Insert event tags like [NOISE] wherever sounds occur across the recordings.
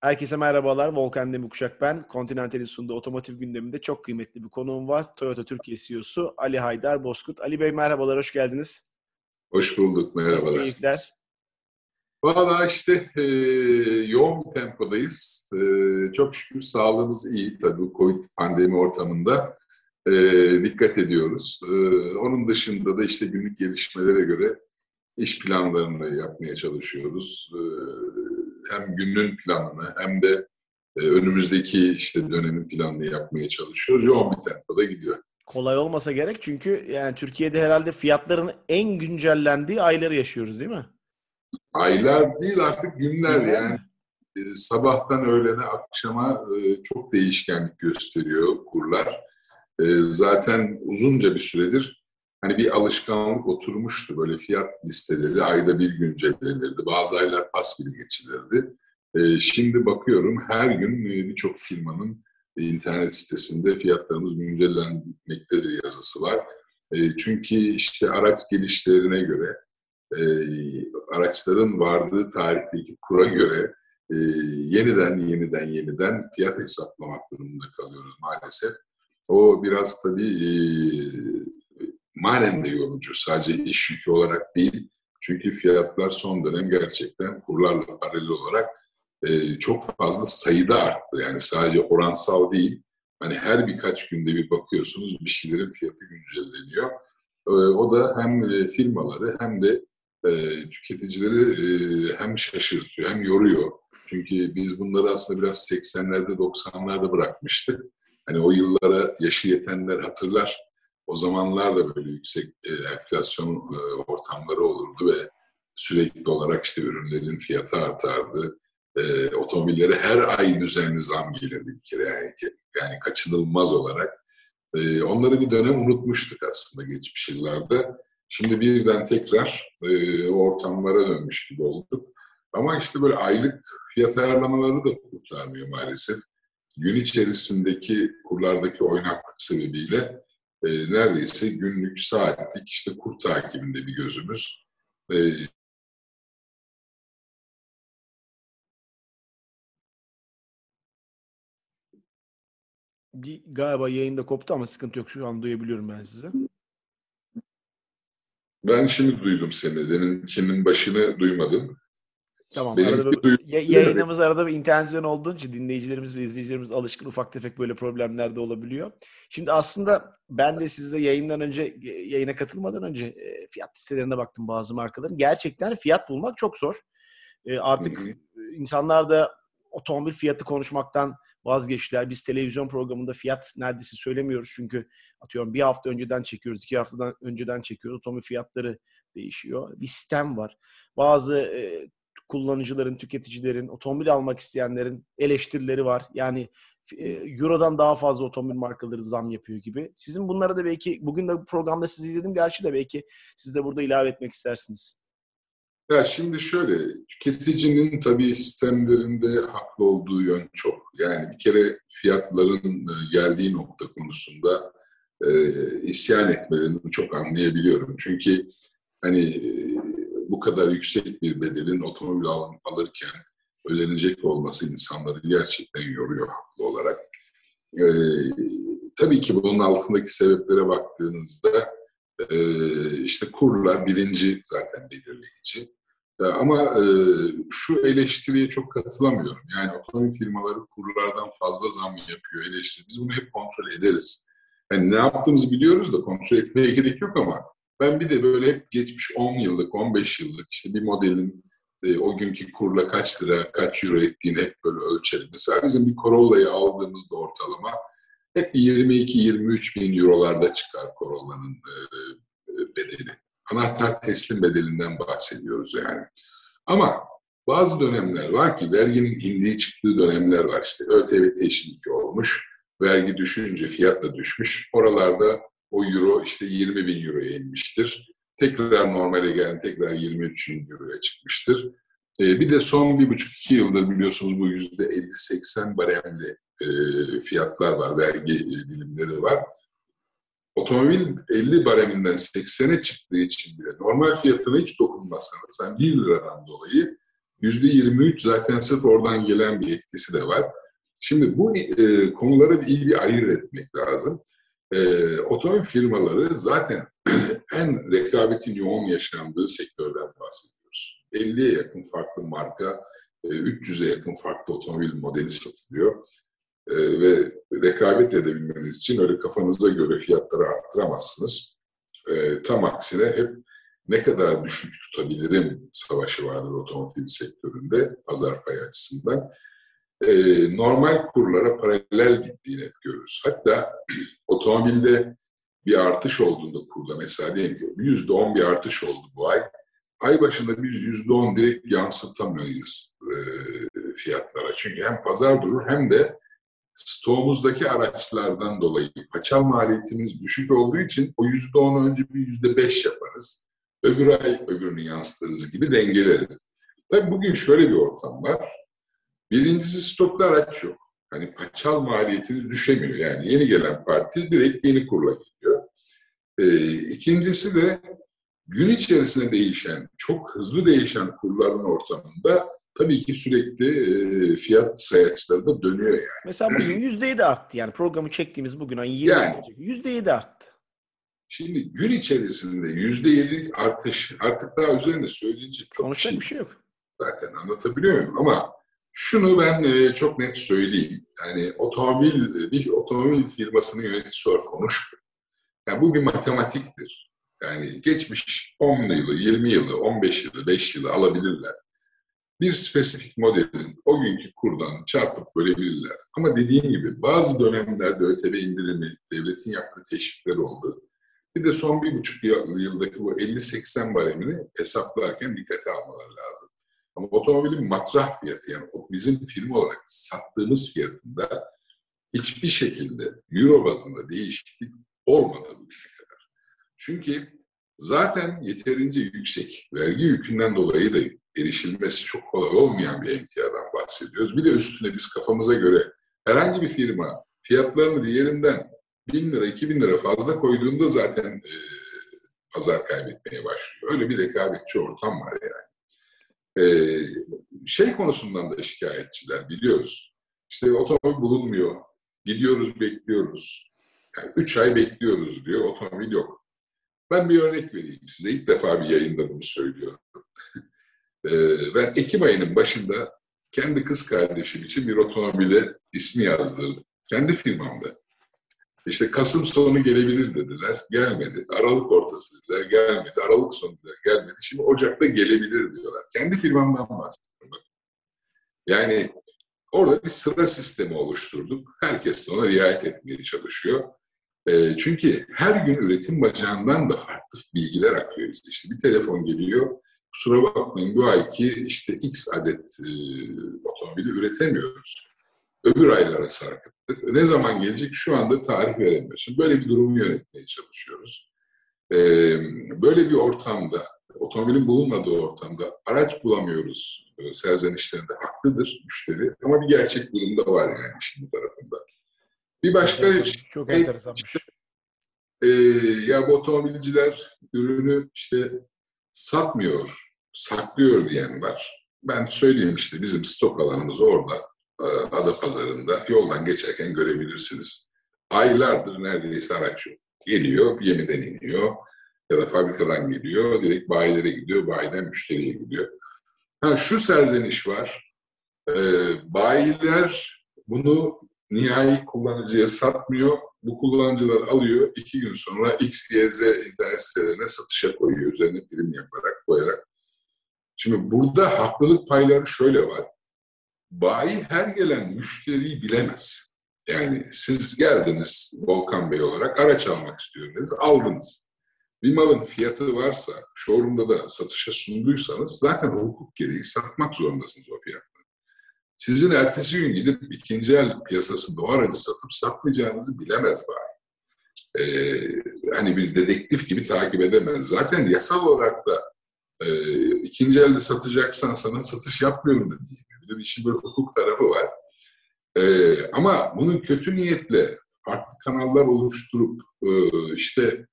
Herkese merhabalar. Volkan Demirkuşak ben. Continental'in sunduğu otomotiv gündeminde çok kıymetli bir konuğum var. Toyota Türkiye CEO'su Ali Haydar Bozkurt. Ali Bey merhabalar, hoş geldiniz. Hoş bulduk, merhabalar. Nasıl keyifler? Valla işte e, yoğun bir tempodayız. E, çok şükür sağlığımız iyi tabii Covid pandemi ortamında. E, dikkat ediyoruz. E, onun dışında da işte günlük gelişmelere göre iş planlarını yapmaya çalışıyoruz. E, hem günün planını hem de e, önümüzdeki işte dönemin planını yapmaya çalışıyoruz. Yoğun bir tempoda gidiyor. Kolay olmasa gerek çünkü yani Türkiye'de herhalde fiyatların en güncellendiği ayları yaşıyoruz değil mi? Aylar değil artık günler yani. E, sabahtan öğlene akşama e, çok değişkenlik gösteriyor kurlar. E, zaten uzunca bir süredir hani bir alışkanlık oturmuştu. Böyle fiyat listeleri ayda bir güncellenirdi. Bazı aylar pas gibi geçilirdi. E, şimdi bakıyorum her gün e, birçok firmanın e, internet sitesinde fiyatlarımız güncellenmektedir yazısı var. E, çünkü işte araç gelişlerine göre, araçların vardığı tarihteki kura göre yeniden yeniden yeniden fiyat hesaplamak durumunda kalıyoruz maalesef. O biraz tabii manen de yorucu. Sadece iş yükü olarak değil. Çünkü fiyatlar son dönem gerçekten kurlarla paralel olarak e, çok fazla sayıda arttı. Yani sadece oransal değil. Hani her birkaç günde bir bakıyorsunuz bir şeylerin fiyatı güncelleniyor. E, o da hem e, firmaları hem de e, tüketicileri e, hem şaşırtıyor hem yoruyor. Çünkü biz bunları aslında biraz 80'lerde 90'larda bırakmıştık. Hani o yıllara yaşı yetenler hatırlar. O zamanlar da böyle yüksek e, enflasyon e, ortamları olurdu ve sürekli olarak işte ürünlerin fiyatı artardı. E, otomobillere her ay düzenli zam gelirdi bir kere yani, yani kaçınılmaz olarak. E, onları bir dönem unutmuştuk aslında geçmiş yıllarda. Şimdi birden tekrar e, ortamlara dönmüş gibi olduk. Ama işte böyle aylık fiyat ayarlamaları da kurtarmıyor maalesef. Gün içerisindeki kurlardaki oynaklık sebebiyle e, neredeyse günlük, saatlik işte kur takibinde bir gözümüz. E, bir, galiba yayında koptu ama sıkıntı yok. Şu an duyabiliyorum ben sizi. Ben şimdi duydum seni. Deminkinin başını duymadım. Tamam. arada bir, yayınımız arada bir internet olduğu için dinleyicilerimiz ve izleyicilerimiz alışkın ufak tefek böyle problemler de olabiliyor. Şimdi aslında ben de sizde yayından önce yayına katılmadan önce e, fiyat listelerine baktım bazı markaların. Gerçekten fiyat bulmak çok zor. E, artık Hı-hı. insanlar da otomobil fiyatı konuşmaktan vazgeçtiler. Biz televizyon programında fiyat neredeyse söylemiyoruz çünkü atıyorum bir hafta önceden çekiyoruz, iki haftadan önceden çekiyoruz. Otomobil fiyatları değişiyor. Bir sistem var. Bazı e, kullanıcıların, tüketicilerin, otomobil almak isteyenlerin eleştirileri var. Yani e, Euro'dan daha fazla otomobil markaları zam yapıyor gibi. Sizin bunlara da belki, bugün de programda sizi izledim gerçi de belki siz de burada ilave etmek istersiniz. Ya şimdi şöyle, tüketicinin tabii sistemlerinde haklı olduğu yön çok. Yani bir kere fiyatların e, geldiği nokta konusunda e, isyan etmelerini çok anlayabiliyorum. Çünkü hani e, bu kadar yüksek bir bedelin otomobil alırken ödenecek olması insanları gerçekten yoruyor haklı olarak. E, tabii ki bunun altındaki sebeplere baktığınızda e, işte kurla birinci zaten belirleyici. E, ama e, şu eleştiriye çok katılamıyorum. Yani otomobil firmaları kurlardan fazla zam yapıyor eleştiri. Biz bunu hep kontrol ederiz. Yani ne yaptığımızı biliyoruz da kontrol etmeye gerek yok ama ben bir de böyle hep geçmiş 10 yıllık, 15 yıllık işte bir modelin e, o günkü kurla kaç lira, kaç euro ettiğini hep böyle ölçelim. Mesela bizim bir Corolla'yı aldığımızda ortalama hep 22-23 bin eurolarda çıkar Corolla'nın e, e, bedeli. Anahtar teslim bedelinden bahsediyoruz yani. Ama bazı dönemler var ki verginin indiği çıktığı dönemler var işte. ÖTV teşviki olmuş, vergi düşünce fiyat da düşmüş. Oralarda o euro işte 20 bin euroya inmiştir. Tekrar normale geldi, tekrar 23 bin euroya çıkmıştır. E, bir de son bir buçuk iki yıldır biliyorsunuz bu yüzde 50-80 baremli e, fiyatlar var, vergi e, dilimleri var. Otomobil 50 bareminden 80'e çıktığı için bile normal fiyatına hiç dokunmazsanız, yani 1 liradan dolayı %23 zaten sırf oradan gelen bir etkisi de var. Şimdi bu e, konuları iyi bir ayırt etmek lazım. E, otomobil firmaları zaten [CLEARS THROAT] en rekabetin yoğun yaşandığı sektörden bahsediyoruz. 50'ye yakın farklı marka, e, 300'e yakın farklı otomobil modeli satılıyor. E, ve rekabet edebilmeniz için öyle kafanıza göre fiyatları arttıramazsınız. E, tam aksine hep ne kadar düşük tutabilirim savaşı vardır otomotiv sektöründe pazar payı açısından. E, normal kurlara paralel gittiğini hep görürüz. Hatta [CLEARS THROAT] otomobilde bir artış olduğunda kurda mesela diyelim ki yüzde on bir artış oldu bu ay. Ay başında biz yüzde on direkt yansıtamayız e, fiyatlara. Çünkü hem pazar durur hem de stoğumuzdaki araçlardan dolayı paçal maliyetimiz düşük olduğu için o yüzde on önce bir yüzde beş yaparız. Öbür ay öbürünü yansıtırız gibi dengeleriz. Tabii bugün şöyle bir ortam var. Birincisi stokta araç yok. Hani paçal maliyetiniz düşemiyor. Yani yeni gelen parti direkt yeni kurla geliyor. Ee, ikincisi de gün içerisinde değişen, çok hızlı değişen kurların ortamında tabii ki sürekli e, fiyat sayaçları da dönüyor yani. Mesela bugün [CLEARS THROAT] %7 arttı yani programı çektiğimiz bugün ayın 20'sinde yani, %7 arttı. Şimdi gün içerisinde %7'lik artış artık daha üzerinde söyleyecek çok Konuşacak şey, bir şey yok. Zaten anlatabiliyor muyum? Ama şunu ben e, çok net söyleyeyim. Yani otomobil, bir otomobil firmasının yöneticisi olarak konuşmuyor. Yani bu bir matematiktir. Yani geçmiş 10 yılı, 20 yılı, 15 yılı, 5 yılı alabilirler bir spesifik modelin o günkü kurdan çarpıp bölebilirler. Ama dediğim gibi bazı dönemlerde ÖTV indirimi, devletin yaptığı teşvikler oldu. Bir de son bir buçuk yıldaki bu 50-80 baremini hesaplarken dikkate almaları. Ama otomobilin matrah fiyatı yani bizim firma olarak sattığımız fiyatında hiçbir şekilde euro bazında değişiklik olmadı bu kadar. Çünkü zaten yeterince yüksek vergi yükünden dolayı da erişilmesi çok kolay olmayan bir emtiadan bahsediyoruz. Bir de üstüne biz kafamıza göre herhangi bir firma fiyatlarını diğerinden 1000 lira, 2000 lira fazla koyduğunda zaten e, pazar kaybetmeye başlıyor. Öyle bir rekabetçi ortam var yani. E, şey konusundan da şikayetçiler biliyoruz. İşte otomobil bulunmuyor, gidiyoruz bekliyoruz. Yani üç ay bekliyoruz diyor, otomobil yok. Ben bir örnek vereyim size. İlk defa bir yayında bunu söylüyorum. [LAUGHS] Ee, ben Ekim ayının başında kendi kız kardeşim için bir otomobile ismi yazdırdım. Kendi firmamda. İşte Kasım sonu gelebilir dediler. Gelmedi. Aralık ortası dediler. Gelmedi. Aralık sonu dediler. Gelmedi. Şimdi Ocak'ta gelebilir diyorlar. Kendi firmamdan bahsediyorum. Yani orada bir sıra sistemi oluşturduk. Herkes ona riayet etmeye çalışıyor. E, çünkü her gün üretim bacağından da farklı bilgiler akıyor. İşte bir telefon geliyor kusura bakmayın bu ayki işte X adet e, otomobili üretemiyoruz. Öbür aylara sarkıttı. Ne zaman gelecek şu anda tarih veremiyorsun. Böyle bir durumu yönetmeye çalışıyoruz. Böyle bir ortamda, otomobilin bulunmadığı ortamda araç bulamıyoruz e, serzenişlerinde haklıdır müşteri. Ama bir gerçek durumda var yani şimdi tarafında. Bir başka evet, çok, çok enteresanmış. Işte, e, ya bu otomobilciler ürünü işte satmıyor, saklıyor diyen var. Ben söyleyeyim işte bizim stok alanımız orada, e, Ada Pazarında. Yoldan geçerken görebilirsiniz. Aylardır neredeyse araç yok. Geliyor, gemiden iniyor ya da fabrikadan geliyor, direkt bayilere gidiyor, bayiden müşteriye gidiyor. Ha, şu serzeniş var, e, bayiler bunu nihai kullanıcıya satmıyor, bu kullanıcılar alıyor, iki gün sonra X, Y, Z internet sitelerine satışa koyuyor, üzerine prim yaparak, koyarak. Şimdi burada haklılık payları şöyle var. Bayi her gelen müşteriyi bilemez. Yani siz geldiniz Volkan Bey olarak araç almak istiyorsunuz, aldınız. Bir malın fiyatı varsa, showroom'da da satışa sunduysanız zaten hukuk gereği satmak zorundasınız o fiyatı. Sizin ertesi gün gidip ikinci el piyasasında o aracı satıp satmayacağınızı bilemez bari. Ee, hani bir dedektif gibi takip edemez. Zaten yasal olarak da e, ikinci elde satacaksan sana satış yapmıyorum da. Bir de işin bir hukuk tarafı var. E, ama bunun kötü niyetle farklı kanallar oluşturup e, işte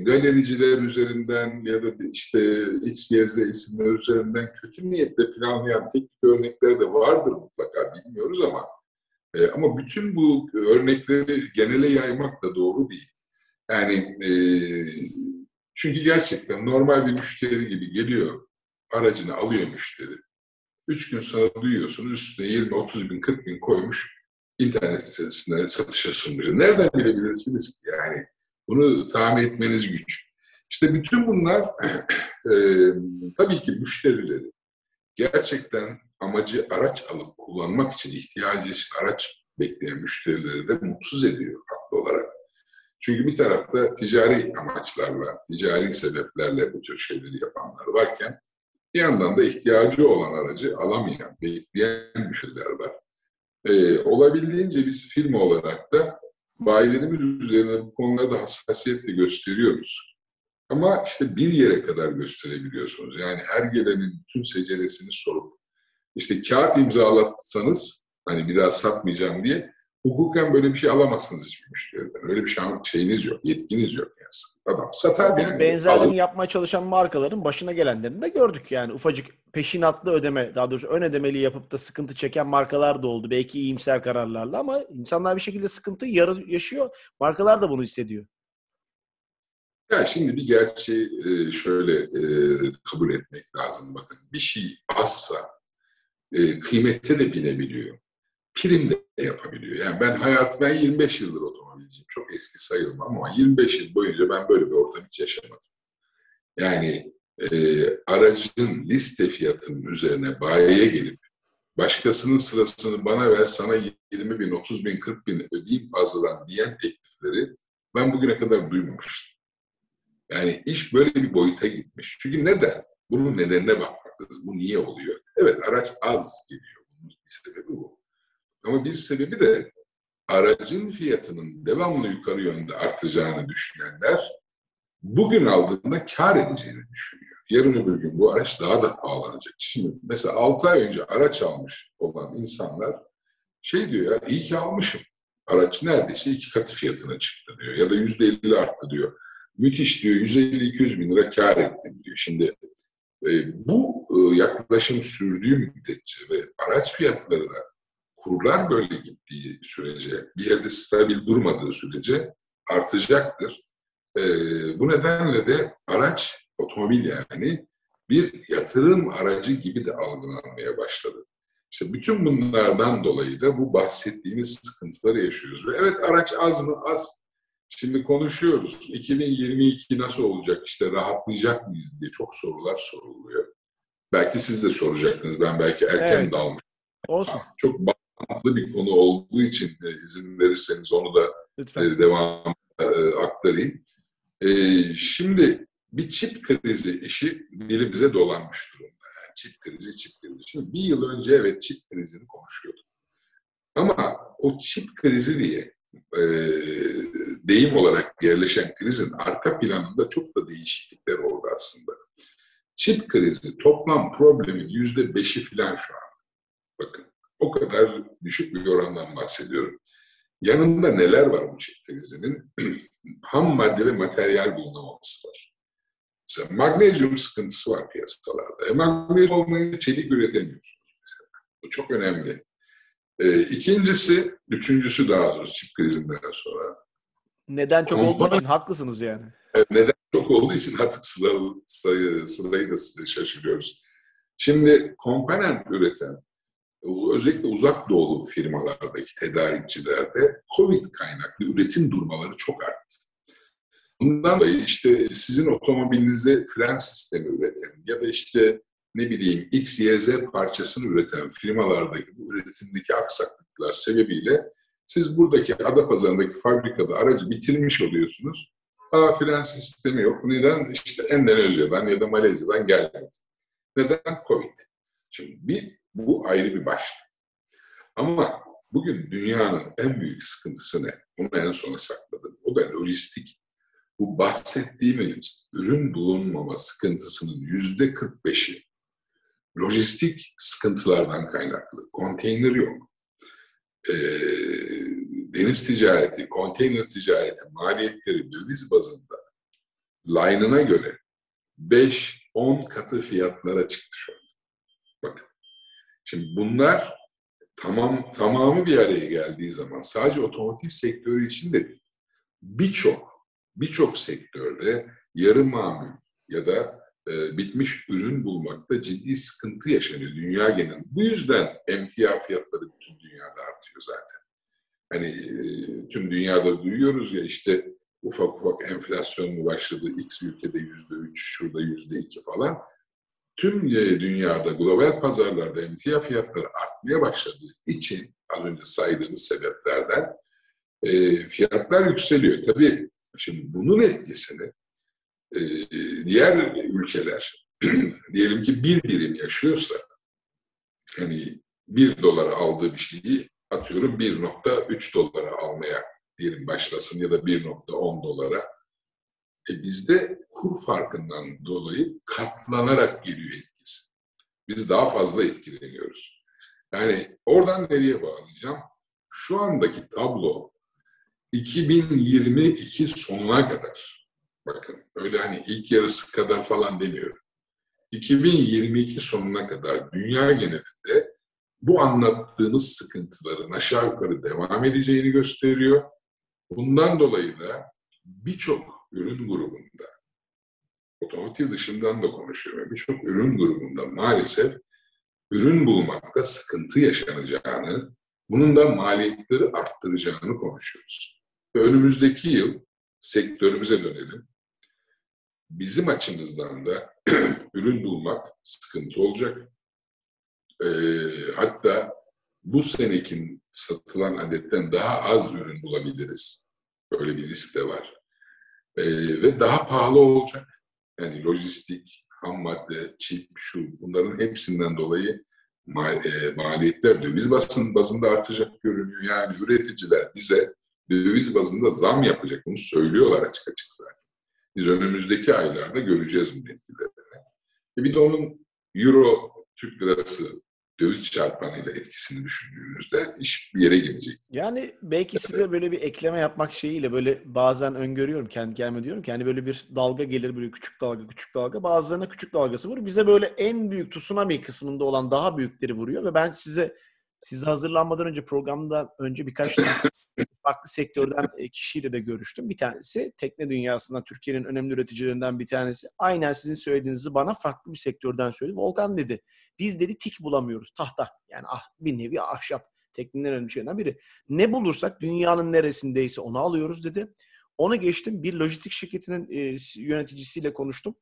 galericiler üzerinden ya da işte X, Y, Z isimler üzerinden kötü niyetle planlayan teknik örnekler de vardır mutlaka bilmiyoruz ama e, ama bütün bu örnekleri genele yaymak da doğru değil. Yani e, çünkü gerçekten normal bir müşteri gibi geliyor, aracını alıyor müşteri. Üç gün sonra duyuyorsun üstüne 20, 30 bin, 40 bin koymuş internet sitesinde satışa sunuyor. Nereden bilebilirsiniz? Yani bunu tahmin etmeniz güç. İşte bütün bunlar [CLEARS THROAT] e, tabii ki müşterileri gerçekten amacı araç alıp kullanmak için ihtiyacı için araç bekleyen müşterileri de mutsuz ediyor haklı olarak. Çünkü bir tarafta ticari amaçlarla, ticari sebeplerle bu tür şeyleri yapanlar varken bir yandan da ihtiyacı olan aracı alamayan, bekleyen müşteriler var. Ee, olabildiğince biz firma olarak da bayilerimiz üzerine bu konularda hassasiyetle gösteriyoruz. Ama işte bir yere kadar gösterebiliyorsunuz. Yani her gelenin tüm seceresini sorup işte kağıt imzalatsanız hani bir daha satmayacağım diye hukuken böyle bir şey alamazsınız hiçbir müşteriden. Öyle bir şey, şeyiniz yok, yetkiniz yok yani. Adam satar yani. Benzerlerini alır. yapmaya çalışan markaların başına gelenlerini de gördük yani. Ufacık peşinatlı ödeme, daha doğrusu ön ödemeli yapıp da sıkıntı çeken markalar da oldu. Belki iyimser kararlarla ama insanlar bir şekilde sıkıntı yaşıyor. Markalar da bunu hissediyor. Ya şimdi bir gerçeği e, şöyle e, kabul etmek lazım. Bakın bir şey azsa e, kıymette de binebiliyor. Prim de yapabiliyor. Yani ben hayat, ben 25 yıldır otomobilciyim. Çok eski sayılmam ama 25 yıl boyunca ben böyle bir ortam hiç yaşamadım. Yani e, aracın liste fiyatının üzerine bayiye gelip başkasının sırasını bana ver sana 20 bin, 30 bin, 40 bin ödeyeyim fazladan diyen teklifleri ben bugüne kadar duymamıştım. Yani iş böyle bir boyuta gitmiş. Çünkü neden? Bunun nedenine bakmak lazım. Bu niye oluyor? Evet araç az geliyor. Bunun sebebi bu. Ama bir sebebi de aracın fiyatının devamlı yukarı yönde artacağını düşünenler bugün aldığında kar edeceğini düşünüyor. Yarın öbür gün bu araç daha da pahalanacak. Şimdi mesela 6 ay önce araç almış olan insanlar şey diyor ya iyi ki almışım. Araç neredeyse iki katı fiyatına çıktı diyor. Ya da yüzde elli arttı diyor. Müthiş diyor 150-200 bin lira kar ettim diyor. Şimdi e, bu e, yaklaşım sürdüğü müddetçe ve araç fiyatları da kurlar böyle gittiği sürece, bir yerde stabil durmadığı sürece artacaktır. E, bu nedenle de araç, otomobil yani bir yatırım aracı gibi de algılanmaya başladı. İşte bütün bunlardan dolayı da bu bahsettiğimiz sıkıntıları yaşıyoruz. Ve evet araç az mı? Az. Şimdi konuşuyoruz. 2022 nasıl olacak? İşte rahatlayacak mıyız diye çok sorular soruluyor. Belki siz de soracaktınız. Ben belki erken evet. dalmış. Olsun. Çok bağlantılı bir konu olduğu için e, izin verirseniz onu da Lütfen. E, devam e, aktarayım. E, şimdi bir çip krizi işi dilimize dolanmış durumda. Yani çip krizi, çip krizi. Şimdi bir yıl önce evet çip krizini konuşuyorduk. Ama o çip krizi diye e, deyim olarak yerleşen krizin arka planında çok da değişiklikler oldu aslında. Çip krizi toplam problemin yüzde beşi filan şu an. Bakın o kadar düşük bir orandan bahsediyorum. Yanında neler var bu çip krizinin? [CLEARS THROAT] Ham madde ve materyal bulunamaması var. Mesela magnezyum sıkıntısı var piyasalarda. E, magnezyum olmayınca çelik üretemiyorsunuz mesela. Bu çok önemli. E, ikincisi, üçüncüsü daha doğrusu çip krizinden sonra. Neden çok Kompan... olduğu için haklısınız yani. Neden çok olduğu için artık sıra, sayı, sırayı da şaşırıyoruz. Şimdi komponent üreten, özellikle uzak doğulu firmalardaki tedarikçilerde COVID kaynaklı üretim durmaları çok arttı. Bundan dolayı işte sizin otomobilinize fren sistemi üreten ya da işte ne bileyim X, Y, Z parçasını üreten firmalardaki bu üretimdeki aksaklıklar sebebiyle siz buradaki ada pazarındaki fabrikada aracı bitirmiş oluyorsunuz. Aa fren sistemi yok. Neden? İşte Endonezya'dan ya da Malezya'dan gelmedi. Neden? Covid. Şimdi bir, bu ayrı bir başlık. Ama bugün dünyanın en büyük sıkıntısı ne? Onu en sona sakladım. O da lojistik. Bu bahsettiğimiz ürün bulunmama sıkıntısının yüzde 45'i lojistik sıkıntılardan kaynaklı. Konteyner yok. Ee, deniz ticareti, konteyner ticareti maliyetleri döviz bazında line'ına göre 5-10 katı fiyatlara çıktı şu an. Bakın. Şimdi bunlar tamam tamamı bir araya geldiği zaman sadece otomotiv sektörü için de değil. Birçok birçok sektörde yarı mamül ya da e, bitmiş ürün bulmakta ciddi sıkıntı yaşanıyor dünya genelinde. Bu yüzden emtia fiyatları bütün dünyada artıyor zaten. Hani e, tüm dünyada duyuyoruz ya işte ufak ufak enflasyon mu başladı, X ülkede yüzde üç, şurada yüzde iki falan. Tüm dünyada global pazarlarda emtia fiyatları artmaya başladığı için az önce saydığımız sebeplerden e, fiyatlar yükseliyor. Tabii şimdi bunun etkisini e, diğer ülkeler [CLEARS THROAT] diyelim ki bir birim yaşıyorsa hani bir dolara aldığı bir şeyi atıyorum 1.3 dolara almaya diyelim başlasın ya da 1.10 dolara. E bizde kur farkından dolayı katlanarak geliyor etkisi. Biz daha fazla etkileniyoruz. Yani oradan nereye bağlayacağım? Şu andaki tablo 2022 sonuna kadar bakın öyle hani ilk yarısı kadar falan demiyorum. 2022 sonuna kadar dünya genelinde bu anlattığımız sıkıntıların aşağı yukarı devam edeceğini gösteriyor. Bundan dolayı da birçok ürün grubunda, otomotiv dışından da konuşuyorum, birçok ürün grubunda maalesef ürün bulmakta sıkıntı yaşanacağını, bunun da maliyetleri arttıracağını konuşuyoruz. Ve önümüzdeki yıl sektörümüze dönelim. Bizim açımızdan da [CLEARS THROAT] ürün bulmak sıkıntı olacak. E, hatta bu senekin satılan adetten daha az ürün bulabiliriz. Böyle bir risk de var. E, ve daha pahalı olacak. Yani lojistik, ham madde, çip, şu bunların hepsinden dolayı e, maliyetler döviz basın bazında artacak görünüyor. Yani üreticiler bize döviz bazında zam yapacak. Bunu söylüyorlar açık açık zaten. Biz önümüzdeki aylarda göreceğiz bu etkilerini. E bir de onun euro Türk lirası döviz çarpanıyla etkisini düşündüğünüzde iş bir yere gidecek. Yani belki size böyle bir ekleme yapmak şeyiyle böyle bazen öngörüyorum kendi kendime diyorum ki hani böyle bir dalga gelir böyle küçük dalga küçük dalga bazılarına küçük dalgası vurur. Bize böyle en büyük tsunami kısmında olan daha büyükleri vuruyor ve ben size size hazırlanmadan önce programda önce birkaç [COUGHS] farklı sektörden e, kişiyle de görüştüm. Bir tanesi tekne dünyasında Türkiye'nin önemli üreticilerinden bir tanesi. Aynen sizin söylediğinizi bana farklı bir sektörden söyledi. Volkan dedi biz dedi tik bulamıyoruz. Tahta. Yani ah, bir nevi ahşap. Teknenin önemli şeylerden biri. Ne bulursak dünyanın neresindeyse onu alıyoruz dedi. Onu geçtim. Bir lojistik şirketinin e, yöneticisiyle konuştum.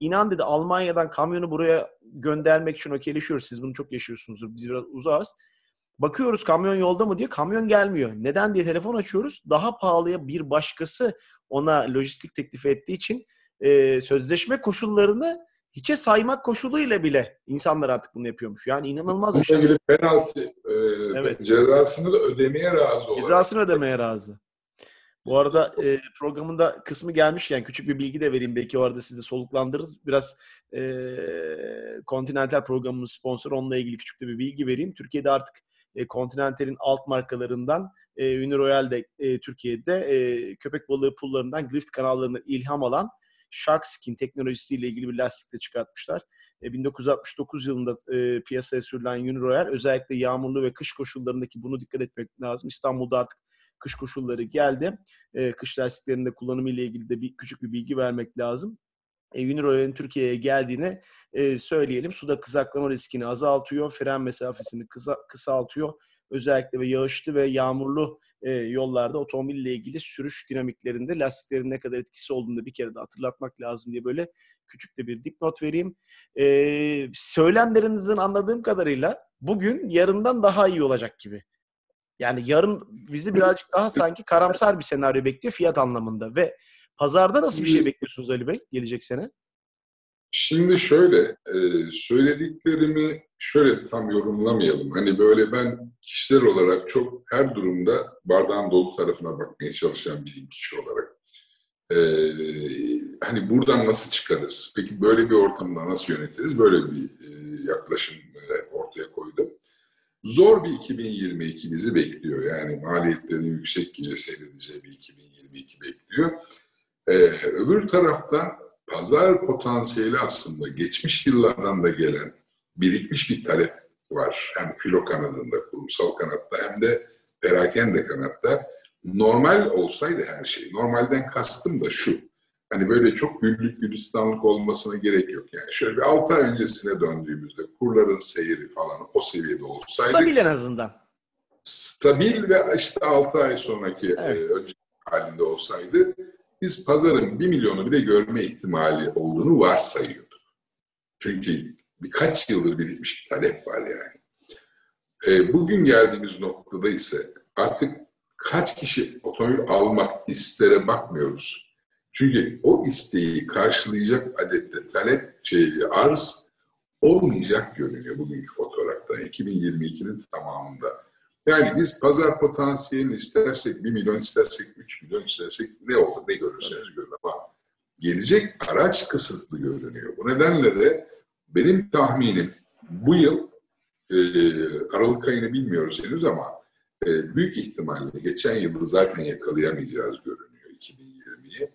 İnan dedi Almanya'dan kamyonu buraya göndermek için okeyleşiyoruz. Siz bunu çok yaşıyorsunuzdur. Biz biraz uzağız. Bakıyoruz kamyon yolda mı diye kamyon gelmiyor. Neden diye telefon açıyoruz. Daha pahalıya bir başkası ona lojistik teklif ettiği için e, sözleşme koşullarını hiçe saymak koşuluyla bile insanlar artık bunu yapıyormuş. Yani inanılmaz bir şey. İlgili penaltı e, evet. cezasını da ödemeye razı olarak. Cezasını ödemeye razı. Bu arada e, programın da kısmı gelmişken küçük bir bilgi de vereyim. Belki o arada sizi de soluklandırırız. Biraz e, Continental programının sponsoru onunla ilgili küçük de bir bilgi vereyim. Türkiye'de artık e, Continental'in alt markalarından e, Uniroyal de e, Türkiye'de e, köpek balığı pullarından Grift kanallarından ilham alan Shark Skin teknolojisiyle ilgili bir lastik de çıkartmışlar. E, 1969 yılında e, piyasaya sürülen Uniroyal özellikle yağmurlu ve kış koşullarındaki bunu dikkat etmek lazım. İstanbul'da artık kış koşulları geldi. E, kış lastiklerinde kullanımı ile ilgili de bir küçük bir bilgi vermek lazım. E, Uniroyal'in Türkiye'ye geldiğini e, söyleyelim. Suda kızaklama riskini azaltıyor, fren mesafesini kısa, kısaltıyor. Özellikle ve yağışlı ve yağmurlu e, yollarda otomobille ilgili sürüş dinamiklerinde lastiklerin ne kadar etkisi olduğunu bir kere de hatırlatmak lazım diye böyle küçük de bir dipnot vereyim. E, söylemlerinizin anladığım kadarıyla bugün yarından daha iyi olacak gibi. Yani yarın bizi birazcık daha sanki karamsar bir senaryo bekliyor fiyat anlamında ve pazarda nasıl bir şey bekliyorsunuz Ali Bey gelecek sene? Şimdi şöyle, e, söylediklerimi şöyle tam yorumlamayalım. Hani böyle ben kişisel olarak çok her durumda bardağın dolu tarafına bakmaya çalışan bir kişi olarak. E, hani buradan nasıl çıkarız? Peki böyle bir ortamda nasıl yönetiriz? Böyle bir e, yaklaşım ortaya koydum. Zor bir 2022 bizi bekliyor. Yani maliyetlerin yüksek gece seyredeceği bir 2022 bekliyor. Ee, öbür taraftan pazar potansiyeli aslında geçmiş yıllardan da gelen birikmiş bir talep var. Hem filo kanadında, kurumsal kanatta hem de perakende kanatta. Normal olsaydı her şey, normalden kastım da şu. Hani böyle çok güllük gülistanlık olmasına gerek yok. Yani şöyle bir 6 ay öncesine döndüğümüzde kurların seyri falan o seviyede olsaydı. Stabil en azından. Stabil ve işte 6 ay sonraki evet. e, önce halinde olsaydı biz pazarın 1 milyonu bile görme ihtimali olduğunu varsayıyorduk. Çünkü birkaç yıldır birikmiş bir talep var yani. E, bugün geldiğimiz noktada ise artık kaç kişi otomobil almak istere bakmıyoruz. Çünkü o isteği karşılayacak adette talep, şey, arz olmayacak görünüyor bugünkü fotoğrafta. 2022'nin tamamında. Yani biz pazar potansiyelini istersek 1 milyon, istersek 3 milyon, istersek ne olur, ne görürseniz görün ama gelecek araç kısıtlı görünüyor. Bu nedenle de benim tahminim bu yıl e, Aralık ayını bilmiyoruz henüz ama e, büyük ihtimalle geçen yılı zaten yakalayamayacağız görünüyor 2020'yi.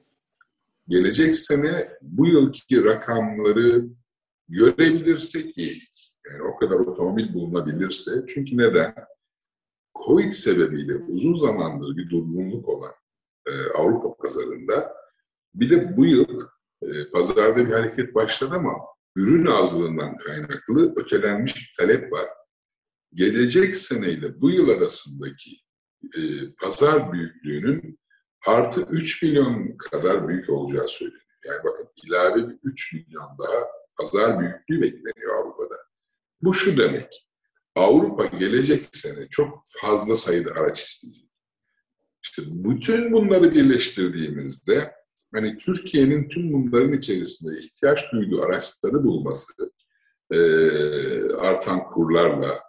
Gelecek sene bu yılki rakamları görebilirsek iyi. Yani o kadar otomobil bulunabilirse. Çünkü neden? Covid sebebiyle uzun zamandır bir durgunluk olan e, Avrupa pazarında bir de bu yıl e, pazarda bir hareket başladı ama ürün azlığından kaynaklı ötelenmiş bir talep var. Gelecek seneyle bu yıl arasındaki e, pazar büyüklüğünün artı 3 milyon kadar büyük olacağı söyleniyor. Yani bakın ilave bir 3 milyon daha pazar büyüklüğü bekleniyor Avrupa'da. Bu şu demek, Avrupa gelecek sene çok fazla sayıda araç isteyecek. İşte bütün bunları birleştirdiğimizde hani Türkiye'nin tüm bunların içerisinde ihtiyaç duyduğu araçları bulması e, artan kurlarla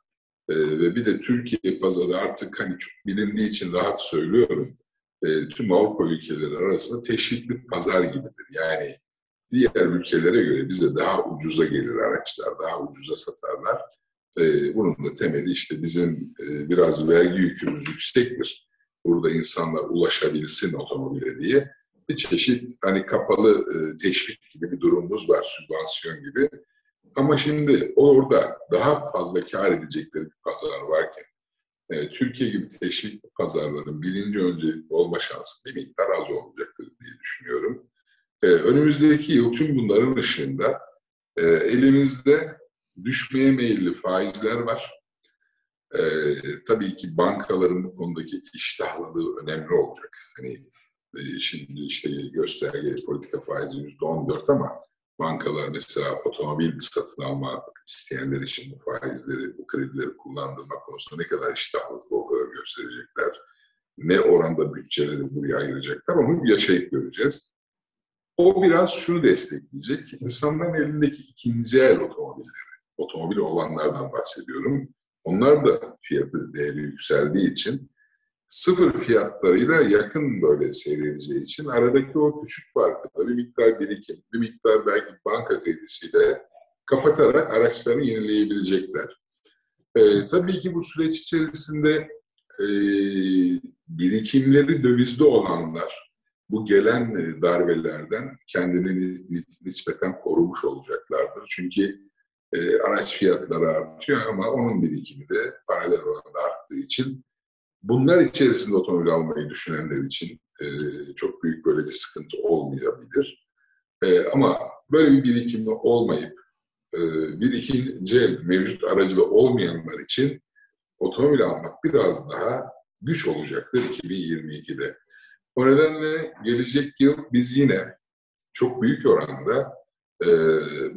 e, ve bir de Türkiye pazarı artık hani çok bilindiği için rahat söylüyorum e, tüm Avrupa ülkeleri arasında teşvikli pazar gibidir. Yani diğer ülkelere göre bize daha ucuza gelir araçlar, daha ucuza satarlar. E, bunun da temeli işte bizim e, biraz vergi yükümüz yüksektir. Burada insanlar ulaşabilsin otomobile diye bir çeşit hani kapalı e, teşvik gibi bir durumumuz var, sübvansiyon gibi. Ama şimdi orada daha fazla kar edecekleri bir pazar varken e, Türkiye gibi teşvik pazarların birinci öncelik olma şansı bir miktar az olacaktır diye düşünüyorum. Önümüzdeki yıl tüm bunların ışığında elimizde düşmeye meyilli faizler var. E, tabii ki bankaların bu konudaki iştahlılığı önemli olacak. Hani e, şimdi işte gösterge politika faizi yüzde on dört ama bankalar mesela otomobil satın alma isteyenler için bu faizleri, bu kredileri kullandırma konusunda ne kadar iştahlı o kadar gösterecekler. Ne oranda bütçeleri buraya ayıracaklar onu yaşayıp göreceğiz. O biraz şunu destekleyecek. İnsanların elindeki ikinci el otomobilleri, otomobil olanlardan bahsediyorum. Onlar da fiyatı değeri yükseldiği için sıfır fiyatlarıyla yakın böyle seyredeceği için aradaki o küçük farkı bir miktar birikim, bir miktar belki banka kredisiyle kapatarak araçlarını yenileyebilecekler. Ee, tabii ki bu süreç içerisinde e, birikimleri dövizde olanlar bu gelen e, darbelerden kendini nispeten korumuş olacaklardır. Çünkü e, araç fiyatları artıyor ama onun birikimi de paralel olarak arttığı için bunlar içerisinde otomobil almayı düşünenler için e, çok büyük böyle bir sıkıntı olmayabilir. E, ama böyle bir birikimde olmayıp e, bir ikinci el mevcut aracıda olmayanlar için otomobil almak biraz daha güç olacaktır 2022'de. O nedenle gelecek yıl biz yine çok büyük oranda e,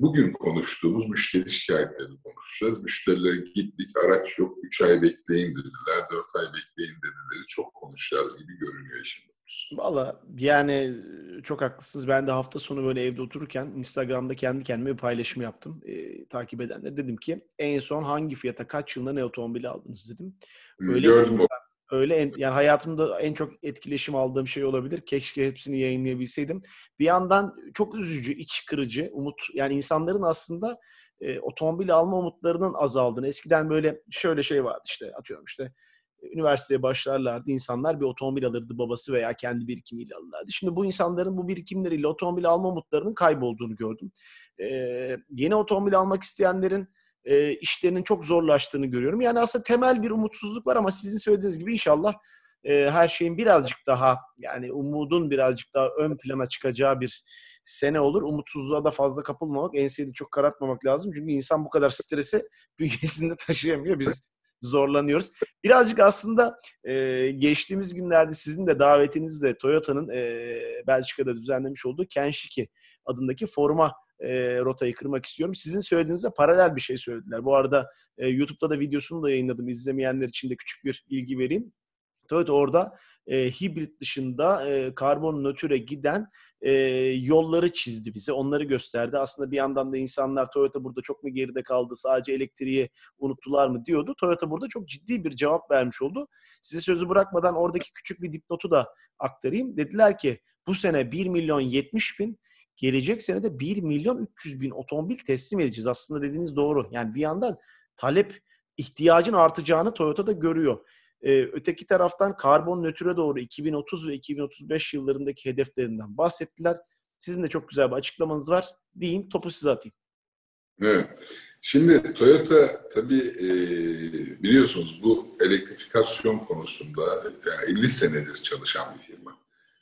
bugün konuştuğumuz müşteri şikayetlerini konuşacağız. Müşterilere gittik, araç yok, 3 ay bekleyin dediler, 4 ay bekleyin dedileri çok konuşacağız gibi görünüyor şimdi. Valla yani çok haklısınız. Ben de hafta sonu böyle evde otururken Instagram'da kendi kendime bir paylaşım yaptım. E, takip edenler dedim ki en son hangi fiyata kaç yılında ne otomobili aldınız dedim. Öyle Gördüm o öyle en, yani hayatımda en çok etkileşim aldığım şey olabilir. Keşke hepsini yayınlayabilseydim. Bir yandan çok üzücü, iç kırıcı, umut yani insanların aslında e, otomobil alma umutlarının azaldığını. Eskiden böyle şöyle şey vardı işte atıyorum işte üniversiteye başlarlardı. insanlar bir otomobil alırdı babası veya kendi birikimiyle alırlardı. Şimdi bu insanların bu birikimleriyle otomobil alma umutlarının kaybolduğunu gördüm. Ee, yeni otomobil almak isteyenlerin e, işlerinin çok zorlaştığını görüyorum. Yani aslında temel bir umutsuzluk var ama sizin söylediğiniz gibi inşallah e, her şeyin birazcık daha yani umudun birazcık daha ön plana çıkacağı bir sene olur. Umutsuzluğa da fazla kapılmamak, enseyi de çok karartmamak lazım. Çünkü insan bu kadar stresi [LAUGHS] bünyesinde taşıyamıyor. Biz zorlanıyoruz. Birazcık aslında e, geçtiğimiz günlerde sizin de davetinizle Toyota'nın e, Belçika'da düzenlemiş olduğu Kenshiki adındaki forma e, rotayı kırmak istiyorum. Sizin söylediğinizde paralel bir şey söylediler. Bu arada e, YouTube'da da videosunu da yayınladım. İzlemeyenler için de küçük bir bilgi vereyim. Toyota orada e, hibrit dışında e, karbon nötre giden e, yolları çizdi bize. Onları gösterdi. Aslında bir yandan da insanlar Toyota burada çok mu geride kaldı, sadece elektriği unuttular mı diyordu. Toyota burada çok ciddi bir cevap vermiş oldu. Size sözü bırakmadan oradaki küçük bir dipnotu da aktarayım. Dediler ki bu sene 1 milyon 70 bin, gelecek sene de 1 milyon 300 bin otomobil teslim edeceğiz. Aslında dediğiniz doğru. Yani bir yandan talep ihtiyacın artacağını Toyota da görüyor. Ee, öteki taraftan karbon nötre doğru 2030 ve 2035 yıllarındaki hedeflerinden bahsettiler. Sizin de çok güzel bir açıklamanız var. Diyeyim, topu size atayım. Evet. Şimdi Toyota tabii e, biliyorsunuz bu elektrifikasyon konusunda yani 50 senedir çalışan bir firma.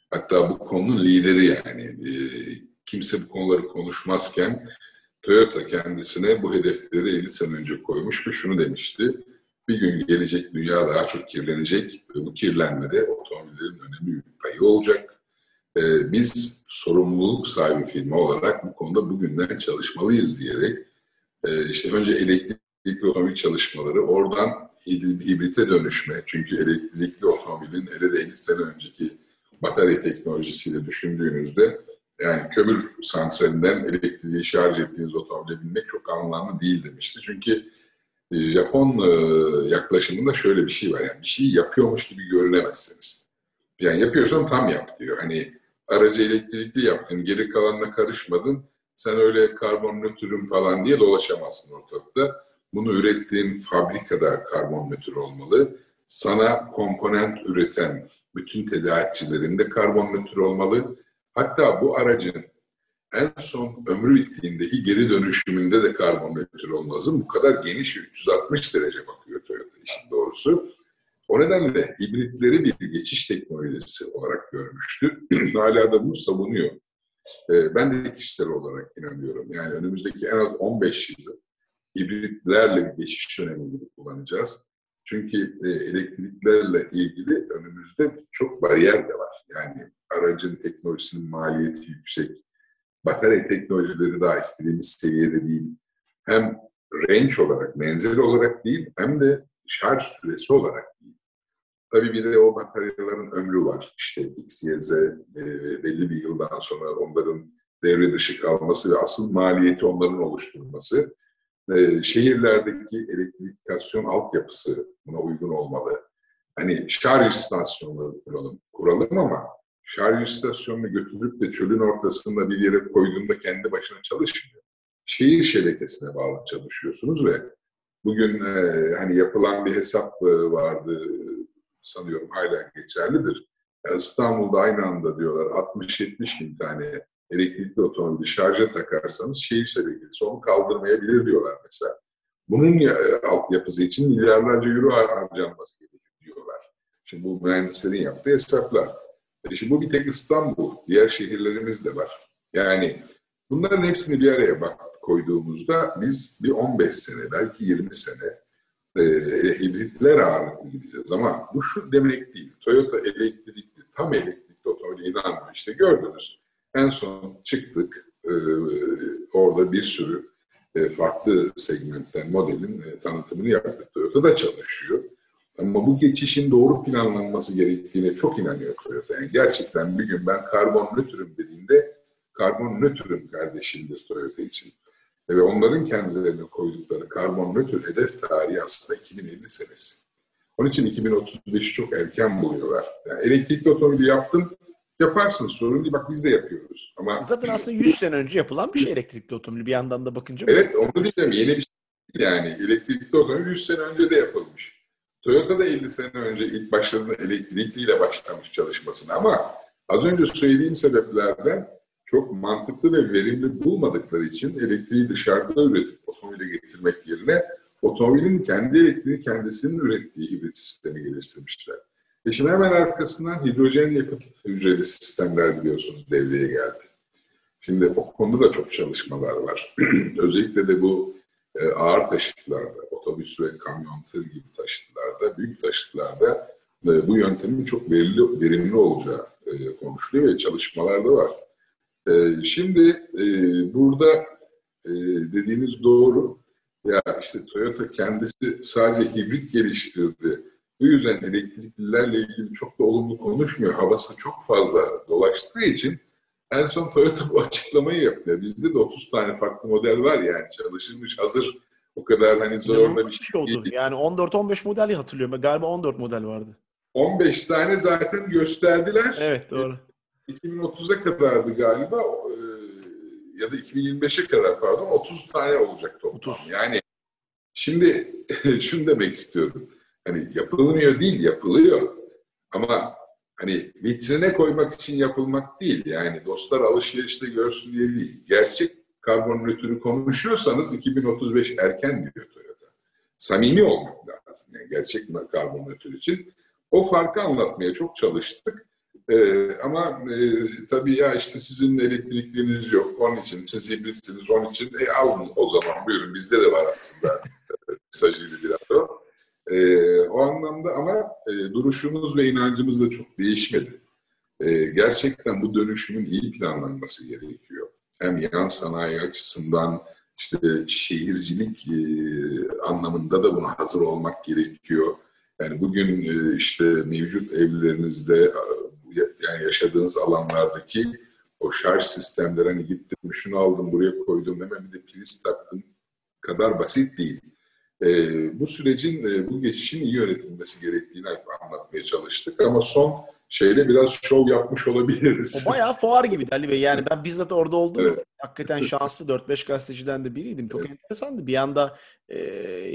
Hatta bu konunun lideri yani. E, kimse bu konuları konuşmazken Toyota kendisine bu hedefleri 50 sene önce koymuş ve şunu demişti bir gün gelecek dünya daha çok kirlenecek ve bu kirlenmede otomobillerin önemli bir payı olacak. Ee, biz sorumluluk sahibi firma olarak bu konuda bugünden çalışmalıyız diyerek e, işte önce elektrikli otomobil çalışmaları, oradan hibrite dönüşme. Çünkü elektrikli otomobilin hele de 50 sene önceki batarya teknolojisiyle düşündüğünüzde yani kömür santralinden elektriği şarj ettiğiniz otomobile binmek çok anlamlı değil demişti. Çünkü Japon e, yaklaşımında şöyle bir şey var. Yani bir şey yapıyormuş gibi görünemezsiniz. Yani yapıyorsan tam yap diyor. Hani aracı elektrikli yaptın, geri kalanına karışmadın. Sen öyle karbon nötrüm falan diye dolaşamazsın ortalıkta. Bunu ürettiğin fabrikada karbon nötr olmalı. Sana komponent üreten bütün tedarikçilerinde karbon nötr olmalı. Hatta bu aracın en son ömrü bittiğindeki geri dönüşümünde de karbon nötr olmazın bu kadar geniş ve 360 derece bakıyor Toyota işin doğrusu. O nedenle hibritleri bir geçiş teknolojisi olarak görmüştü. [CLEARS THROAT] Hala da bunu savunuyor. Ee, ben de kişisel olarak inanıyorum. Yani önümüzdeki en az 15 yılı hibritlerle bir geçiş dönemi gibi kullanacağız. Çünkü e, elektriklerle ilgili önümüzde çok bariyer de var. Yani aracın teknolojisinin maliyeti yüksek, batarya teknolojileri daha istediğimiz seviyede değil. Hem range olarak, menzil olarak değil hem de şarj süresi olarak değil. Tabii bir de o bataryaların ömrü var. İşte X, e, belli bir yıldan sonra onların devre dışı kalması ve asıl maliyeti onların oluşturması. E, şehirlerdeki elektrifikasyon altyapısı buna uygun olmalı. Hani şarj istasyonları kuralım, kuralım ama şarj istasyonunu götürüp de çölün ortasında bir yere koyduğunda kendi başına çalışmıyor. Şehir şebekesine bağlı çalışıyorsunuz ve bugün e, hani yapılan bir hesap e, vardı sanıyorum hala geçerlidir. İstanbul'da aynı anda diyorlar 60-70 bin tane elektrikli otomobili şarja takarsanız şehir şebekesi onu kaldırmayabilir diyorlar mesela. Bunun e, altyapısı için milyarlarca euro harcanması gerekiyor diyorlar. Şimdi bu mühendislerin yaptığı hesaplar. E şimdi bu bir tek İstanbul, diğer şehirlerimiz de var. Yani bunların hepsini bir araya bak koyduğumuzda biz bir 15 sene, belki 20 sene e, hibritler ağırlıklı gideceğiz. Ama bu şu demek değil. Toyota elektrikli, tam elektrikli otomobile inanmıyor. İşte gördünüz. En son çıktık. E, orada bir sürü e, farklı segmentten modelin e, tanıtımını yaptık. Toyota da çalışıyor. Ama bu geçişin doğru planlanması gerektiğine çok inanıyor Toyota. Yani gerçekten bir gün ben karbon nötrüm dediğinde karbon nötrüm kardeşimdir Toyota için. Ve onların kendilerine koydukları karbon nötr hedef tarihi aslında 2050 senesi. Onun için 2035'i çok erken buluyorlar. Yani elektrikli otomobili yaptım, yaparsın sorun değil. Bak biz de yapıyoruz. Ama Zaten aslında 100 sene önce yapılan bir şey elektrikli otomobil bir yandan da bakınca. Evet onu diyeceğim. Yeni bir şey yani. Elektrikli otomobil 100 sene önce de yapılmış. Toyota da 50 sene önce ilk başladığında elektrikliyle başlamış çalışmasına ama az önce söylediğim sebeplerden çok mantıklı ve verimli bulmadıkları için elektriği dışarıda üretip otomobile getirmek yerine otomobilin kendi elektriğini kendisinin ürettiği hibrit sistemi geliştirmişler. Şimdi hemen arkasından hidrojen yakıt hücreli sistemler biliyorsunuz devreye geldi. Şimdi o konuda da çok çalışmalar var. [CLEARS THROAT] Özellikle de bu e, ağır taşıtlarda, otobüs ve kamyon, tır gibi taşıtlarda, büyük taşıtlarda e, bu yöntemin çok verimli, verimli olacağı e, konuşuluyor ve çalışmalar da var. Şimdi burada e, dediğiniz doğru. Ya işte Toyota kendisi sadece hibrit geliştirdi. Bu yüzden elektriklilerle ilgili çok da olumlu konuşmuyor. Havası çok fazla dolaştığı için en son Toyota bu açıklamayı yaptı. Bizde de 30 tane farklı model var yani çalışılmış hazır o kadar hani zor da bir şey, şey oldu. Değil. Yani 14-15 modeli hatırlıyorum. Galiba 14 model vardı. 15 tane zaten gösterdiler. Evet doğru. 2030'a kadardı galiba e, ya da 2025'e kadar pardon 30 tane olacak toplam. 30. Yani şimdi [LAUGHS] şunu demek istiyorum. Hani yapılmıyor değil yapılıyor. Ama hani vitrine koymak için yapılmak değil. Yani dostlar alışverişte görsün diye değil. Gerçek karbon nötrü konuşuyorsanız 2035 erken diyor Toyota. Samimi olmak lazım. Yani gerçek karbon nötr için. O farkı anlatmaya çok çalıştık. Ee, ama e, tabii ya işte sizin elektrikleriniz yok. Onun için siz hibritsiniz. Onun için e, alın o zaman buyurun. Bizde de var aslında. [LAUGHS] Mesajıydı biraz o. E, o anlamda ama e, duruşumuz ve inancımız da çok değişmedi. E, gerçekten bu dönüşümün iyi planlanması gerekiyor. Hem yan sanayi açısından işte şehircilik e, anlamında da buna hazır olmak gerekiyor. Yani bugün e, işte mevcut evlerinizde yani yaşadığınız alanlardaki o şarj sistemleri hani gittim şunu aldım buraya koydum hemen bir de priz taktım kadar basit değil. E, bu sürecin, e, bu geçişin iyi yönetilmesi gerektiğini anlatmaya çalıştık ama son şeyle biraz şov yapmış olabiliriz. O bayağı fuar gibi Ali Bey. Yani ben bizzat orada oldum. Evet. Hakikaten şanslı 4-5 gazeteciden de biriydim. Çok evet. enteresandı. Bir yanda e,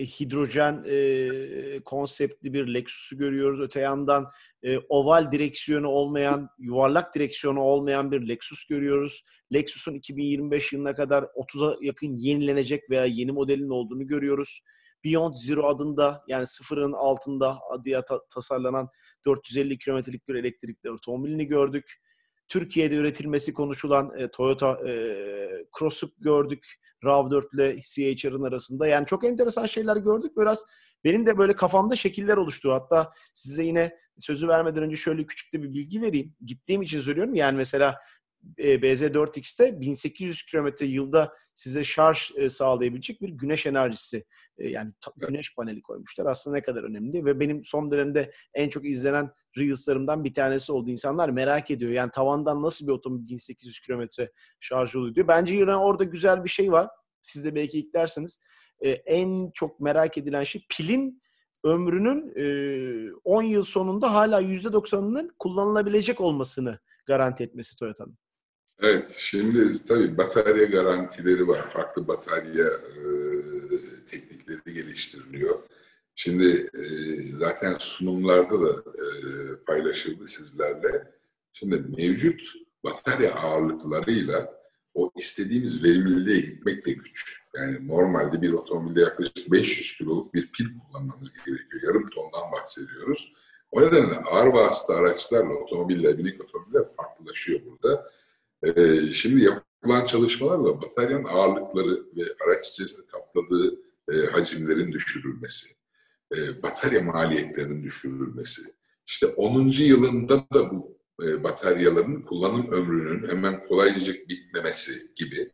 hidrojen e, konseptli bir Lexus'u görüyoruz. Öte yandan e, oval direksiyonu olmayan, yuvarlak direksiyonu olmayan bir Lexus görüyoruz. Lexus'un 2025 yılına kadar 30'a yakın yenilenecek veya yeni modelin olduğunu görüyoruz. Beyond Zero adında yani sıfırın altında adıya ta- tasarlanan 450 kilometrelik bir elektrikli otomobilini gördük. Türkiye'de üretilmesi konuşulan e, Toyota e, Cross'u gördük. RAV4 ile CHR'ın arasında. Yani çok enteresan şeyler gördük. Biraz benim de böyle kafamda şekiller oluştu. Hatta size yine sözü vermeden önce şöyle küçük de bir bilgi vereyim. Gittiğim için söylüyorum. Yani mesela BZ4X'te 1800 kilometre yılda size şarj e, sağlayabilecek bir güneş enerjisi e, yani güneş paneli koymuşlar. Aslında ne kadar önemli ve benim son dönemde en çok izlenen Reels'larımdan bir tanesi oldu. İnsanlar merak ediyor. Yani tavandan nasıl bir otomobil 1800 kilometre şarj oluyor diyor. Bence yine orada güzel bir şey var. Siz de belki eklersiniz. En çok merak edilen şey pilin ömrünün 10 yıl sonunda hala %90'ının kullanılabilecek olmasını garanti etmesi Toyota'nın. Evet, şimdi tabii batarya garantileri var. Farklı batarya e, teknikleri geliştiriliyor. Şimdi e, zaten sunumlarda da e, paylaşıldı sizlerle. Şimdi mevcut batarya ağırlıklarıyla o istediğimiz verimliliğe gitmek de güç. Yani normalde bir otomobilde yaklaşık 500 kiloluk bir pil kullanmamız gerekiyor. Yarım tondan bahsediyoruz. O nedenle ağır vasıta araçlarla otomobiller, minik otomobiller farklılaşıyor burada. Ee, şimdi yapılan çalışmalarla bataryanın ağırlıkları ve araç içerisinde kapladığı e, hacimlerin düşürülmesi, e, batarya maliyetlerinin düşürülmesi, işte 10. yılında da bu e, bataryaların kullanım ömrünün hemen kolayca bitmemesi gibi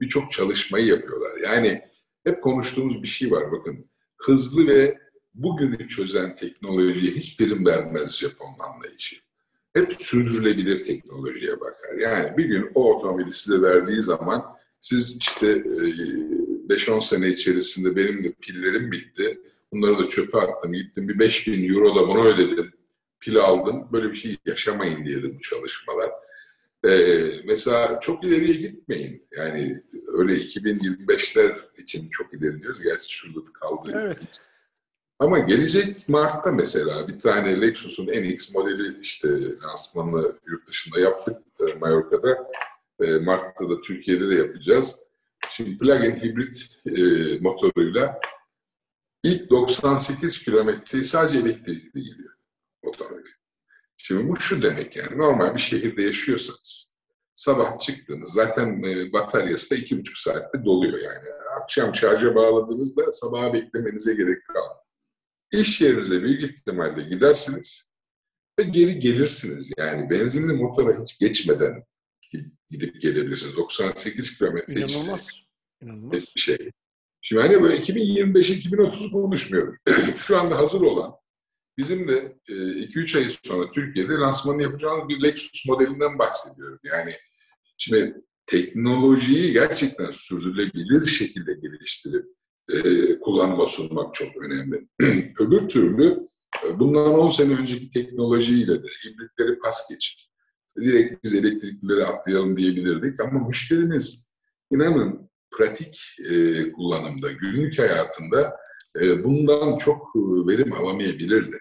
birçok çalışmayı yapıyorlar. Yani hep konuştuğumuz bir şey var bakın. Hızlı ve bugünü çözen teknolojiye hiç prim vermez Japon anlayışı hep sürdürülebilir teknolojiye bakar. Yani bir gün o otomobili size verdiği zaman siz işte 5-10 e, sene içerisinde benim de pillerim bitti. Bunları da çöpe attım. Gittim bir 5000 euro da bunu ödedim. Pil aldım. Böyle bir şey yaşamayın diye bu çalışmalar. Ee, mesela çok ileriye gitmeyin. Yani öyle 2025'ler için çok ileri diyoruz. Gerçi şurada kaldı. Evet. Ama gelecek Mart'ta mesela bir tane Lexus'un NX modeli işte lansmanını yurt dışında yaptık e, Mallorca'da. E, Mart'ta da Türkiye'de de yapacağız. Şimdi plug-in hibrit e, motoruyla ilk 98 kilometre sadece elektrikli gidiyor otomobil. Şimdi bu şu demek yani normal bir şehirde yaşıyorsanız sabah çıktınız zaten e, bataryası da iki buçuk saatte doluyor yani. Akşam şarja bağladığınızda sabaha beklemenize gerek kalmıyor. İş yerinize büyük ihtimalle gidersiniz ve geri gelirsiniz. Yani benzinli motora hiç geçmeden gidip gelebilirsiniz. 98 kilometre İnanılmaz. İnanılmaz. bir şey. Şimdi hani böyle 2025-2030 konuşmuyorum. [CLEARS THROAT] Şu anda hazır olan bizim de 2-3 e, ay sonra Türkiye'de lansmanı yapacağımız bir Lexus modelinden bahsediyorum. Yani şimdi teknolojiyi gerçekten sürdürülebilir şekilde geliştirip e, kullanıma sunmak çok önemli. [CLEARS THROAT] Öbür türlü e, bundan 10 sene önceki teknolojiyle de hibritleri pas geçip direkt biz elektriklileri atlayalım diyebilirdik ama müşterimiz inanın pratik e, kullanımda, günlük hayatında e, bundan çok e, verim alamayabilirdi.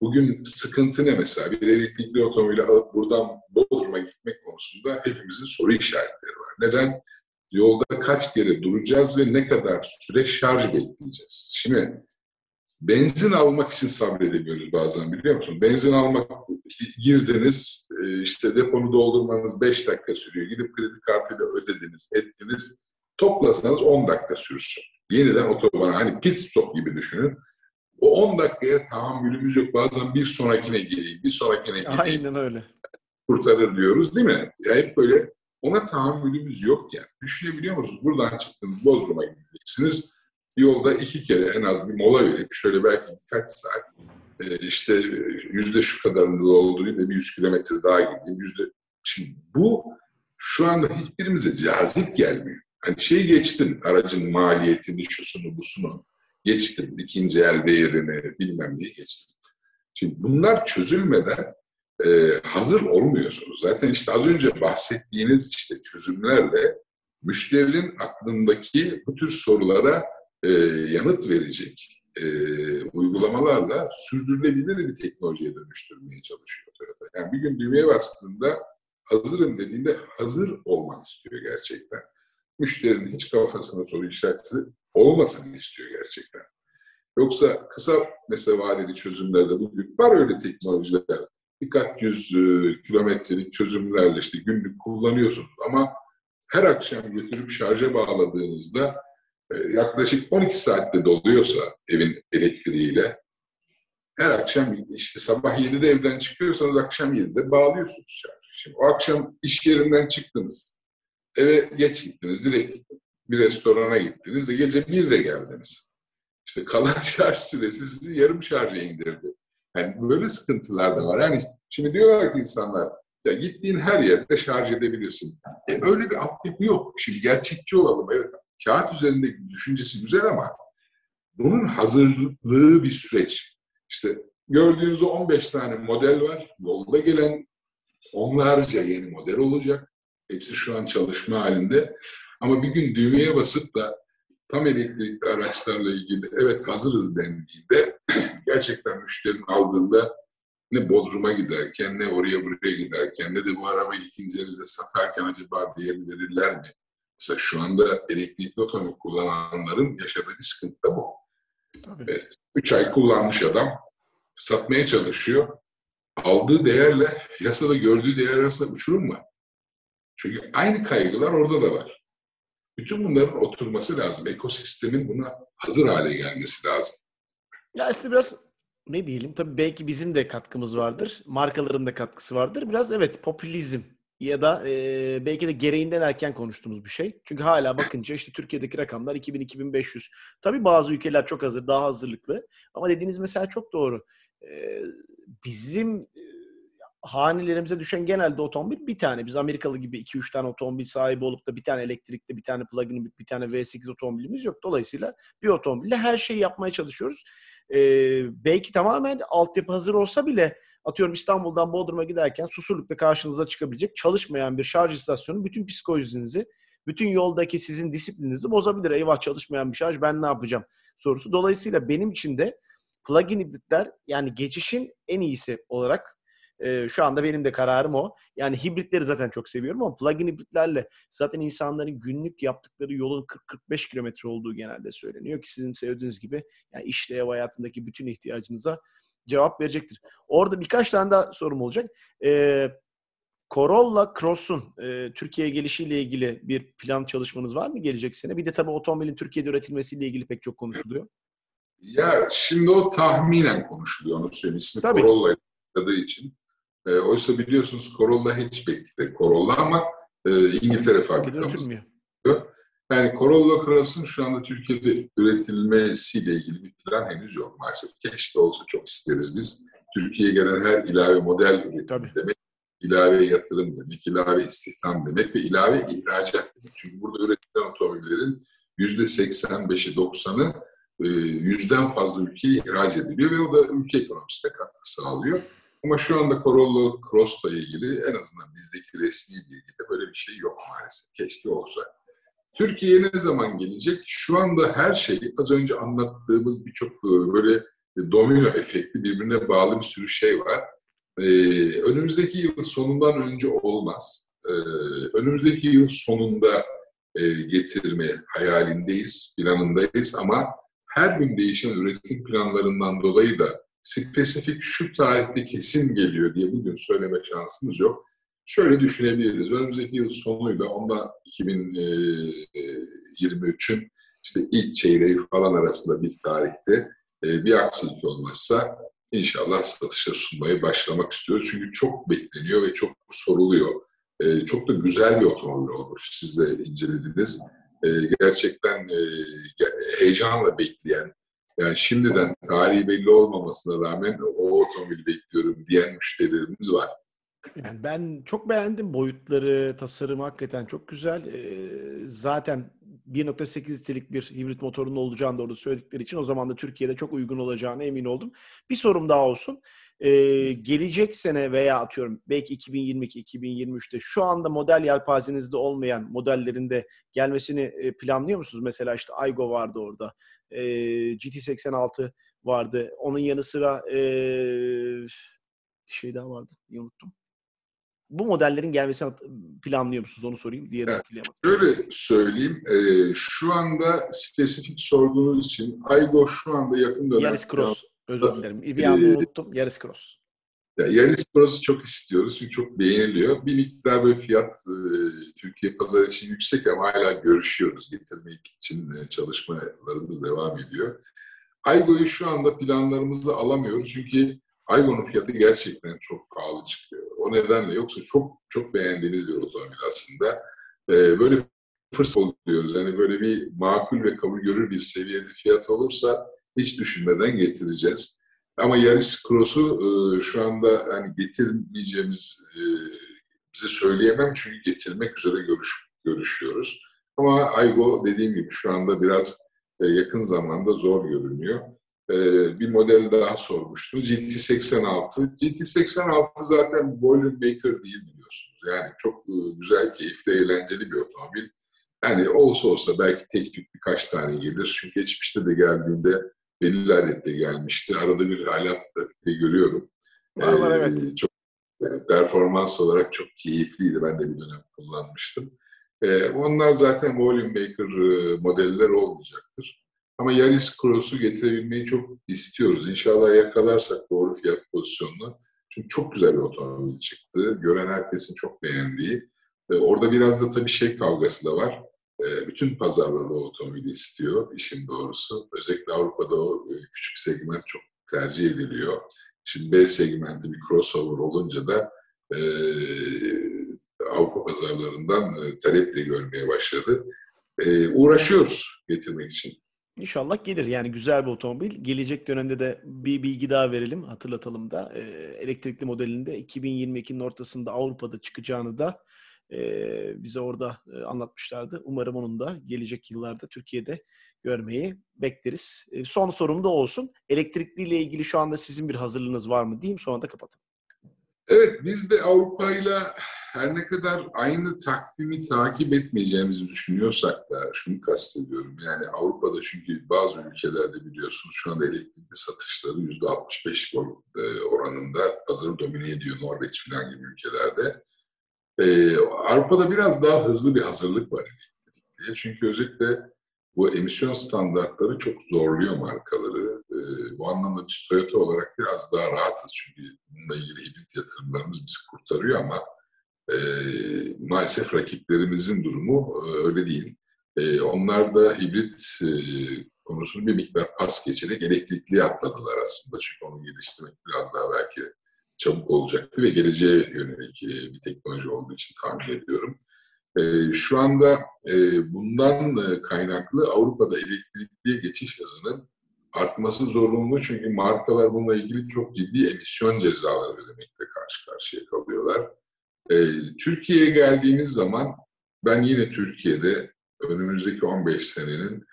Bugün sıkıntı ne mesela? Bir elektrikli otomobili alıp buradan Bodrum'a gitmek konusunda hepimizin soru işaretleri var. Neden? Yolda kaç kere duracağız ve ne kadar süre şarj bekleyeceğiz? Şimdi benzin almak için sabredemiyoruz bazen biliyor musun? Benzin almak, girdiniz, e, işte deponu doldurmanız 5 dakika sürüyor. Gidip kredi kartıyla ödediniz, ettiniz. Toplasanız 10 dakika sürsün. Yeniden otobana, hani pit stop gibi düşünün. O 10 dakikaya tahammülümüz yok. Bazen bir sonrakine geleyim, bir sonrakine gideyim. Aynen öyle. Kurtarır diyoruz değil mi? Ya hep böyle ona tahammülümüz yok yani. Düşünebiliyor musunuz? Buradan çıktınız, Bodrum'a gideceksiniz. Yolda iki kere en az bir mola verip şöyle belki birkaç saat e, işte yüzde şu kadarını doldurayım da bir yüz kilometre daha gideyim. Yüzde... Şimdi bu şu anda hiçbirimize cazip gelmiyor. Hani şey geçtin, aracın maliyetini, şusunu, busunu geçtim. ikinci el değerini bilmem neyi geçtim. Şimdi bunlar çözülmeden e, hazır olmuyorsunuz. Zaten işte az önce bahsettiğiniz işte çözümlerle müşterinin aklındaki bu tür sorulara e, yanıt verecek e, uygulamalarla sürdürülebilir bir teknolojiye dönüştürmeye çalışıyor Toyota. Yani bir gün düğmeye bastığında hazırım dediğinde hazır olmak istiyor gerçekten. Müşterinin hiç kafasında soru işareti olmasını istiyor gerçekten. Yoksa kısa mesela vadeli çözümlerde bugün var öyle teknolojiler. Birkaç yüz e, kilometrelik çözümlerle işte günlük kullanıyorsunuz ama her akşam götürüp şarja bağladığınızda e, yaklaşık 12 saatte doluyorsa evin elektriğiyle her akşam işte sabah 7'de evden çıkıyorsanız akşam 7'de bağlıyorsunuz şarjı. Şimdi o akşam iş yerinden çıktınız. Eve geç gittiniz. Direkt bir restorana gittiniz de gece 1'de geldiniz. İşte kalan [LAUGHS] şarj süresi sizi yarım şarja indirdi. Yani böyle sıkıntılar da var. Yani şimdi diyorlar ki insanlar ya gittiğin her yerde şarj edebilirsin. E öyle bir altyapı yok. Şimdi gerçekçi olalım. Evet kağıt üzerindeki düşüncesi güzel ama bunun hazırlığı bir süreç. İşte gördüğünüz 15 tane model var. Yolda gelen onlarca yeni model olacak. Hepsi şu an çalışma halinde. Ama bir gün düğmeye basıp da tam elektrikli araçlarla ilgili evet hazırız dendiğinde gerçekten müşterinin aldığında ne Bodrum'a giderken ne oraya buraya giderken ne de bu arabayı ikinci elde satarken acaba diyebilirler mi? Mesela şu anda elektrikli otomobil kullananların yaşadığı sıkıntı da bu. Tabii. üç ay kullanmış adam satmaya çalışıyor. Aldığı değerle yasada gördüğü değer arasında uçurum var. Çünkü aynı kaygılar orada da var. Bütün bunların oturması lazım. Ekosistemin buna hazır hale gelmesi lazım. Ya işte biraz ne diyelim tabii belki bizim de katkımız vardır. Markaların da katkısı vardır. Biraz evet popülizm ya da e, belki de gereğinden erken konuştuğumuz bir şey. Çünkü hala bakınca işte Türkiye'deki rakamlar 2000-2500. Tabii bazı ülkeler çok hazır, daha hazırlıklı. Ama dediğiniz mesela çok doğru. E, bizim hanelerimize düşen genelde otomobil bir tane. Biz Amerikalı gibi 2-3 tane otomobil sahibi olup da bir tane elektrikli, bir tane plug-in, bir tane V8 otomobilimiz yok. Dolayısıyla bir otomobille her şeyi yapmaya çalışıyoruz. Ee, belki tamamen altyapı hazır olsa bile atıyorum İstanbul'dan Bodrum'a giderken Susurluk'ta karşınıza çıkabilecek çalışmayan bir şarj istasyonu bütün psikolojinizi, bütün yoldaki sizin disiplininizi bozabilir. Eyvah çalışmayan bir şarj ben ne yapacağım sorusu. Dolayısıyla benim için de plug-in hibritler yani geçişin en iyisi olarak e, şu anda benim de kararım o. Yani hibritleri zaten çok seviyorum ama plug-in hibritlerle zaten insanların günlük yaptıkları yolun 40-45 kilometre olduğu genelde söyleniyor ki sizin söylediğiniz gibi yani işle ev hayatındaki bütün ihtiyacınıza cevap verecektir. Orada birkaç tane daha sorum olacak. Ee, Corolla Cross'un e, Türkiye'ye gelişiyle ilgili bir plan çalışmanız var mı gelecek sene? Bir de tabii otomobilin Türkiye'de üretilmesiyle ilgili pek çok konuşuluyor. Ya şimdi o tahminen konuşuluyor onu söyleyeyim. İsmi tabii. Corolla için. E, oysa biliyorsunuz Corolla hatchback'ti. Corolla ama e, İngiltere fabrikamız. Yani Corolla Cross'un şu anda Türkiye'de üretilmesiyle ilgili bir plan henüz yok maalesef. Keşke olsa çok isteriz biz. Türkiye'ye gelen her ilave model üretimi Tabii. demek, ilave yatırım demek, ilave istihdam demek ve ilave ihracat demek. Çünkü burada üretilen otomobillerin yüzde 85'i 90'ı e, yüzden fazla ülkeye ihraç ediliyor ve o da ülke ekonomisine katkı sağlıyor. Ama şu anda Corolla Cross'la ilgili en azından bizdeki resmi bilgide böyle bir şey yok maalesef. Keşke olsa. Türkiye'ye ne zaman gelecek? Şu anda her şey az önce anlattığımız birçok e, böyle domino efekti birbirine bağlı bir sürü şey var. Ee, önümüzdeki yıl sonundan önce olmaz. Ee, önümüzdeki yıl sonunda e, getirme hayalindeyiz, planındayız ama her gün değişen üretim planlarından dolayı da spesifik şu tarihte kesin geliyor diye bugün söyleme şansımız yok. Şöyle düşünebiliriz. Önümüzdeki yıl sonuyla onda 2023'ün e, işte ilk çeyreği falan arasında bir tarihte e, bir aksilik olmazsa inşallah satışa sunmayı başlamak istiyoruz. Çünkü çok bekleniyor ve çok soruluyor. E, çok da güzel bir otomobil olmuş. Siz de incelediniz. Gerçekten heyecanla bekleyen, yani şimdiden tarihi belli olmamasına rağmen o otomobili bekliyorum diyen müşterilerimiz var. Yani ben çok beğendim boyutları, tasarımı hakikaten çok güzel. Ee, zaten 1.8 litrelik bir hibrit motorun olacağını orada söyledikleri için o zaman da Türkiye'de çok uygun olacağına emin oldum. Bir sorum daha olsun. Ee, gelecek sene veya atıyorum belki 2022-2023'te şu anda model yelpazenizde olmayan modellerinde gelmesini e, planlıyor musunuz? Mesela işte Aygo vardı orada. Ee, GT86 vardı. Onun yanı sıra ee, şey daha vardı. Unuttum bu modellerin gelmesini planlıyor musunuz? Onu sorayım. Diğerini evet. hatırlayamadım. Şöyle söyleyeyim. E, şu anda spesifik sorduğunuz için Aygo şu anda yakın dönem... Yaris Cross. Özür dilerim. Bir anda e, unuttum. Yaris Cross. Ya Yaris Cross'u çok istiyoruz çünkü çok beğeniliyor. Bir miktar böyle fiyat e, Türkiye pazarı için yüksek ama hala görüşüyoruz. Getirmek için e, çalışmalarımız devam ediyor. Aygo'yu şu anda planlarımızda alamıyoruz çünkü Aygo'nun fiyatı gerçekten çok pahalı çıkıyor. O nedenle yoksa çok çok beğendiğimiz bir otomobil aslında. Ee, böyle fırsat oluyoruz. Yani böyle bir makul ve kabul görür bir seviyede fiyat olursa hiç düşünmeden getireceğiz. Ama Yaris Cross'u e, şu anda hani getirmeyeceğimiz e, bize söyleyemem çünkü getirmek üzere görüş, görüşüyoruz. Ama Aygo dediğim gibi şu anda biraz e, yakın zamanda zor görünüyor. Bir model daha sormuştu. GT86. GT86 zaten volume maker değil biliyorsunuz. Yani çok güzel, keyifli, eğlenceli bir otomobil. Yani olsa olsa belki tek tük birkaç tane gelir. Çünkü geçmişte de geldiğinde belirli adette gelmişti. Arada bir halat da görüyorum. Var var ee, evet. Çok performans olarak çok keyifliydi. Ben de bir dönem kullanmıştım. Ee, onlar zaten volume maker e, modeller olmayacaktır. Ama Yaris Cross'u getirebilmeyi çok istiyoruz. İnşallah yakalarsak doğru fiyat pozisyonunu. Çünkü çok güzel bir otomobil çıktı. Gören herkesin çok beğendiği. Ee, orada biraz da tabii şey kavgası da var. Ee, bütün pazarlarda o otomobili istiyor işin doğrusu. Özellikle Avrupa'da o e, küçük segment çok tercih ediliyor. Şimdi B segmenti bir crossover olunca da e, Avrupa pazarlarından e, talep de görmeye başladı. E, uğraşıyoruz getirmek için. İnşallah gelir. Yani güzel bir otomobil. Gelecek dönemde de bir bilgi daha verelim, hatırlatalım da. E, elektrikli modelinde 2022'nin ortasında Avrupa'da çıkacağını da e, bize orada e, anlatmışlardı. Umarım onun da gelecek yıllarda Türkiye'de görmeyi bekleriz. E, son sorum da olsun. Elektrikli ile ilgili şu anda sizin bir hazırlığınız var mı diyeyim sonra da kapatalım. Evet, biz de Avrupa'yla her ne kadar aynı takvimi takip etmeyeceğimizi düşünüyorsak da şunu kastediyorum. Yani Avrupa'da çünkü bazı ülkelerde biliyorsunuz şu anda elektrikli satışları %65 e, oranında pazarı domine ediyor. Norveç falan gibi ülkelerde. Ee, Avrupa'da biraz daha hızlı bir hazırlık var elektrikliye. Çünkü özellikle bu emisyon standartları çok zorluyor markaları. E, bu anlamda biz Toyota olarak biraz daha rahatız. Çünkü bununla ilgili hibrit yatırımlarımız bizi kurtarıyor ama e, maalesef rakiplerimizin durumu e, öyle değil. E, onlar da hibrit e, konusunu bir miktar pas geçerek elektrikliye atladılar aslında. Çünkü onu geliştirmek biraz daha belki çabuk olacaktı ve geleceğe yönelik e, bir teknoloji olduğu için tahmin ediyorum. E, şu anda e, bundan kaynaklı Avrupa'da elektrikliye geçiş hızının artması zorunlu çünkü markalar bununla ilgili çok ciddi emisyon cezaları ödemekle karşı karşıya kalıyorlar. Türkiye'ye geldiğimiz zaman ben yine Türkiye'de önümüzdeki 15 senenin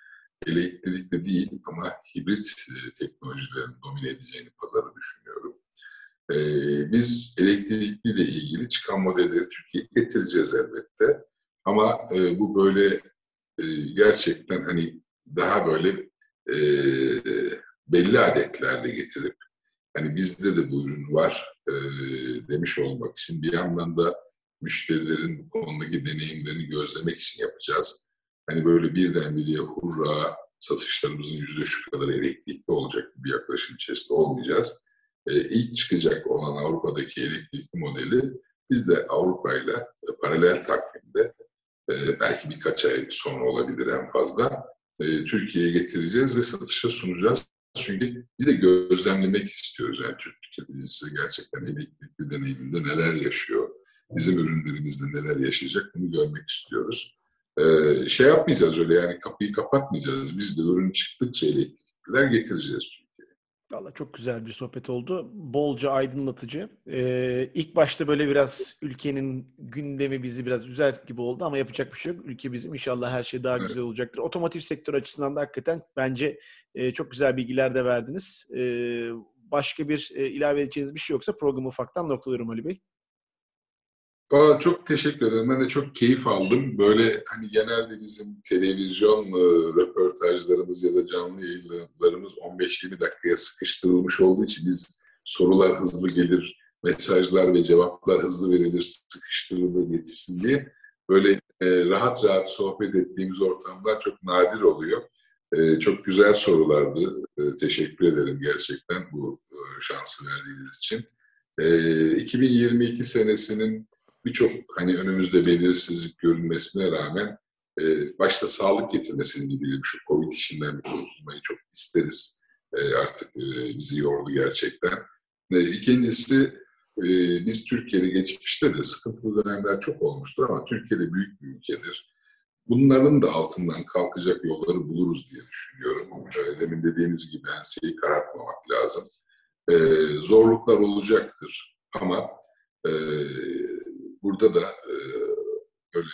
elektrikli değil ama hibrit teknolojilerin domine edeceğini pazarı düşünüyorum. E, biz elektrikli ile ilgili çıkan modelleri Türkiye'ye getireceğiz elbette. Ama e, bu böyle e, gerçekten hani daha böyle e, belli adetlerle getirip hani bizde de bu ürün var e, demiş olmak için bir yandan da müşterilerin bu konudaki deneyimlerini gözlemek için yapacağız. Hani böyle birdenbire hurra satışlarımızın yüzde şu kadar elektrikli olacak bir yaklaşım içerisinde olmayacağız. E, ilk çıkacak olan Avrupa'daki elektrikli modeli biz de Avrupa ile paralel takvimde e, belki birkaç ay sonra olabilir en fazla e, Türkiye'ye getireceğiz ve satışa sunacağız. Çünkü biz de gözlemlemek istiyoruz. Yani Türk tüketicisi gerçekten elektrikli deneyiminde neler yaşıyor, bizim ürünlerimizde neler yaşayacak bunu görmek istiyoruz. Ee, şey yapmayacağız öyle yani kapıyı kapatmayacağız. Biz de ürün çıktıkça elektrikliler getireceğiz Valla çok güzel bir sohbet oldu. Bolca aydınlatıcı. Ee, ilk başta böyle biraz ülkenin gündemi bizi biraz üzer gibi oldu ama yapacak bir şey yok. Ülke bizim inşallah her şey daha evet. güzel olacaktır. Otomotiv sektör açısından da hakikaten bence e, çok güzel bilgiler de verdiniz. E, başka bir e, ilave edeceğiniz bir şey yoksa programı ufaktan noktalıyorum Ali Bey. Aa, çok teşekkür ederim. Ben de çok keyif aldım. Böyle hani genelde bizim televizyon e, röportajlarımız ya da canlı yayınlarımız 15-20 dakikaya sıkıştırılmış olduğu için biz sorular hızlı gelir, mesajlar ve cevaplar hızlı verilir, sıkıştırılır, yetişsin diye böyle e, rahat rahat sohbet ettiğimiz ortamlar çok nadir oluyor. E, çok güzel sorulardı. E, teşekkür ederim gerçekten bu e, şansı verdiğiniz için. E, 2022 senesinin birçok hani önümüzde belirsizlik görünmesine rağmen e, başta sağlık getirmesini dileyelim. Şu Covid işinden kurtulmayı çok isteriz. E, artık e, bizi yordu gerçekten. E, ikincisi e, biz Türkiye'de geçmişte de sıkıntılı dönemler çok olmuştur ama Türkiye'de büyük bir ülkedir. Bunların da altından kalkacak yolları buluruz diye düşünüyorum. E, demin dediğiniz gibi enseyi karartmamak lazım. E, zorluklar olacaktır ama e, burada da e, böyle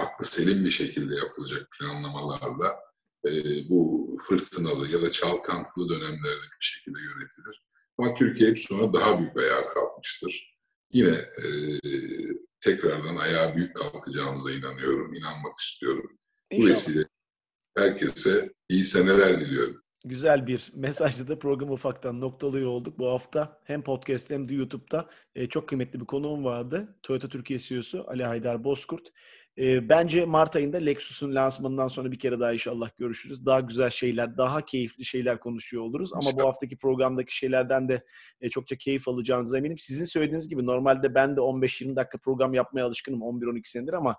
aklı selim bir şekilde yapılacak planlamalarla e, bu fırtınalı ya da çalkantılı dönemlerde bir şekilde yönetilir. Ama Türkiye hep sonra daha büyük ayağa kalkmıştır. Yine e, tekrardan ayağa büyük kalkacağımıza inanıyorum, inanmak istiyorum. İnşallah. Bu vesile herkese iyi seneler diliyorum. Güzel bir mesajla da programı ufaktan noktalıyor olduk. Bu hafta hem podcast hem de YouTube'da e, çok kıymetli bir konuğum vardı. Toyota Türkiye CEO'su Ali Haydar Bozkurt. E, bence Mart ayında Lexus'un lansmanından sonra bir kere daha inşallah görüşürüz. Daha güzel şeyler, daha keyifli şeyler konuşuyor oluruz. Ama bu haftaki programdaki şeylerden de e, çokça keyif alacağınıza eminim. Sizin söylediğiniz gibi normalde ben de 15-20 dakika program yapmaya alışkınım 11-12 senedir ama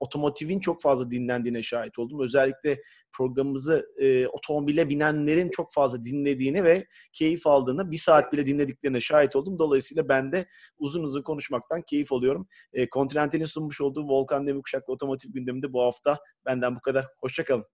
otomotivin çok fazla dinlendiğine şahit oldum. Özellikle programımızı e, otomobile binenlerin çok fazla dinlediğini ve keyif aldığını, bir saat bile dinlediklerine şahit oldum. Dolayısıyla ben de uzun uzun konuşmaktan keyif alıyorum. E, Continental'in sunmuş olduğu Volkan Demirkuşak'la otomotiv gündeminde bu hafta benden bu kadar. Hoşçakalın.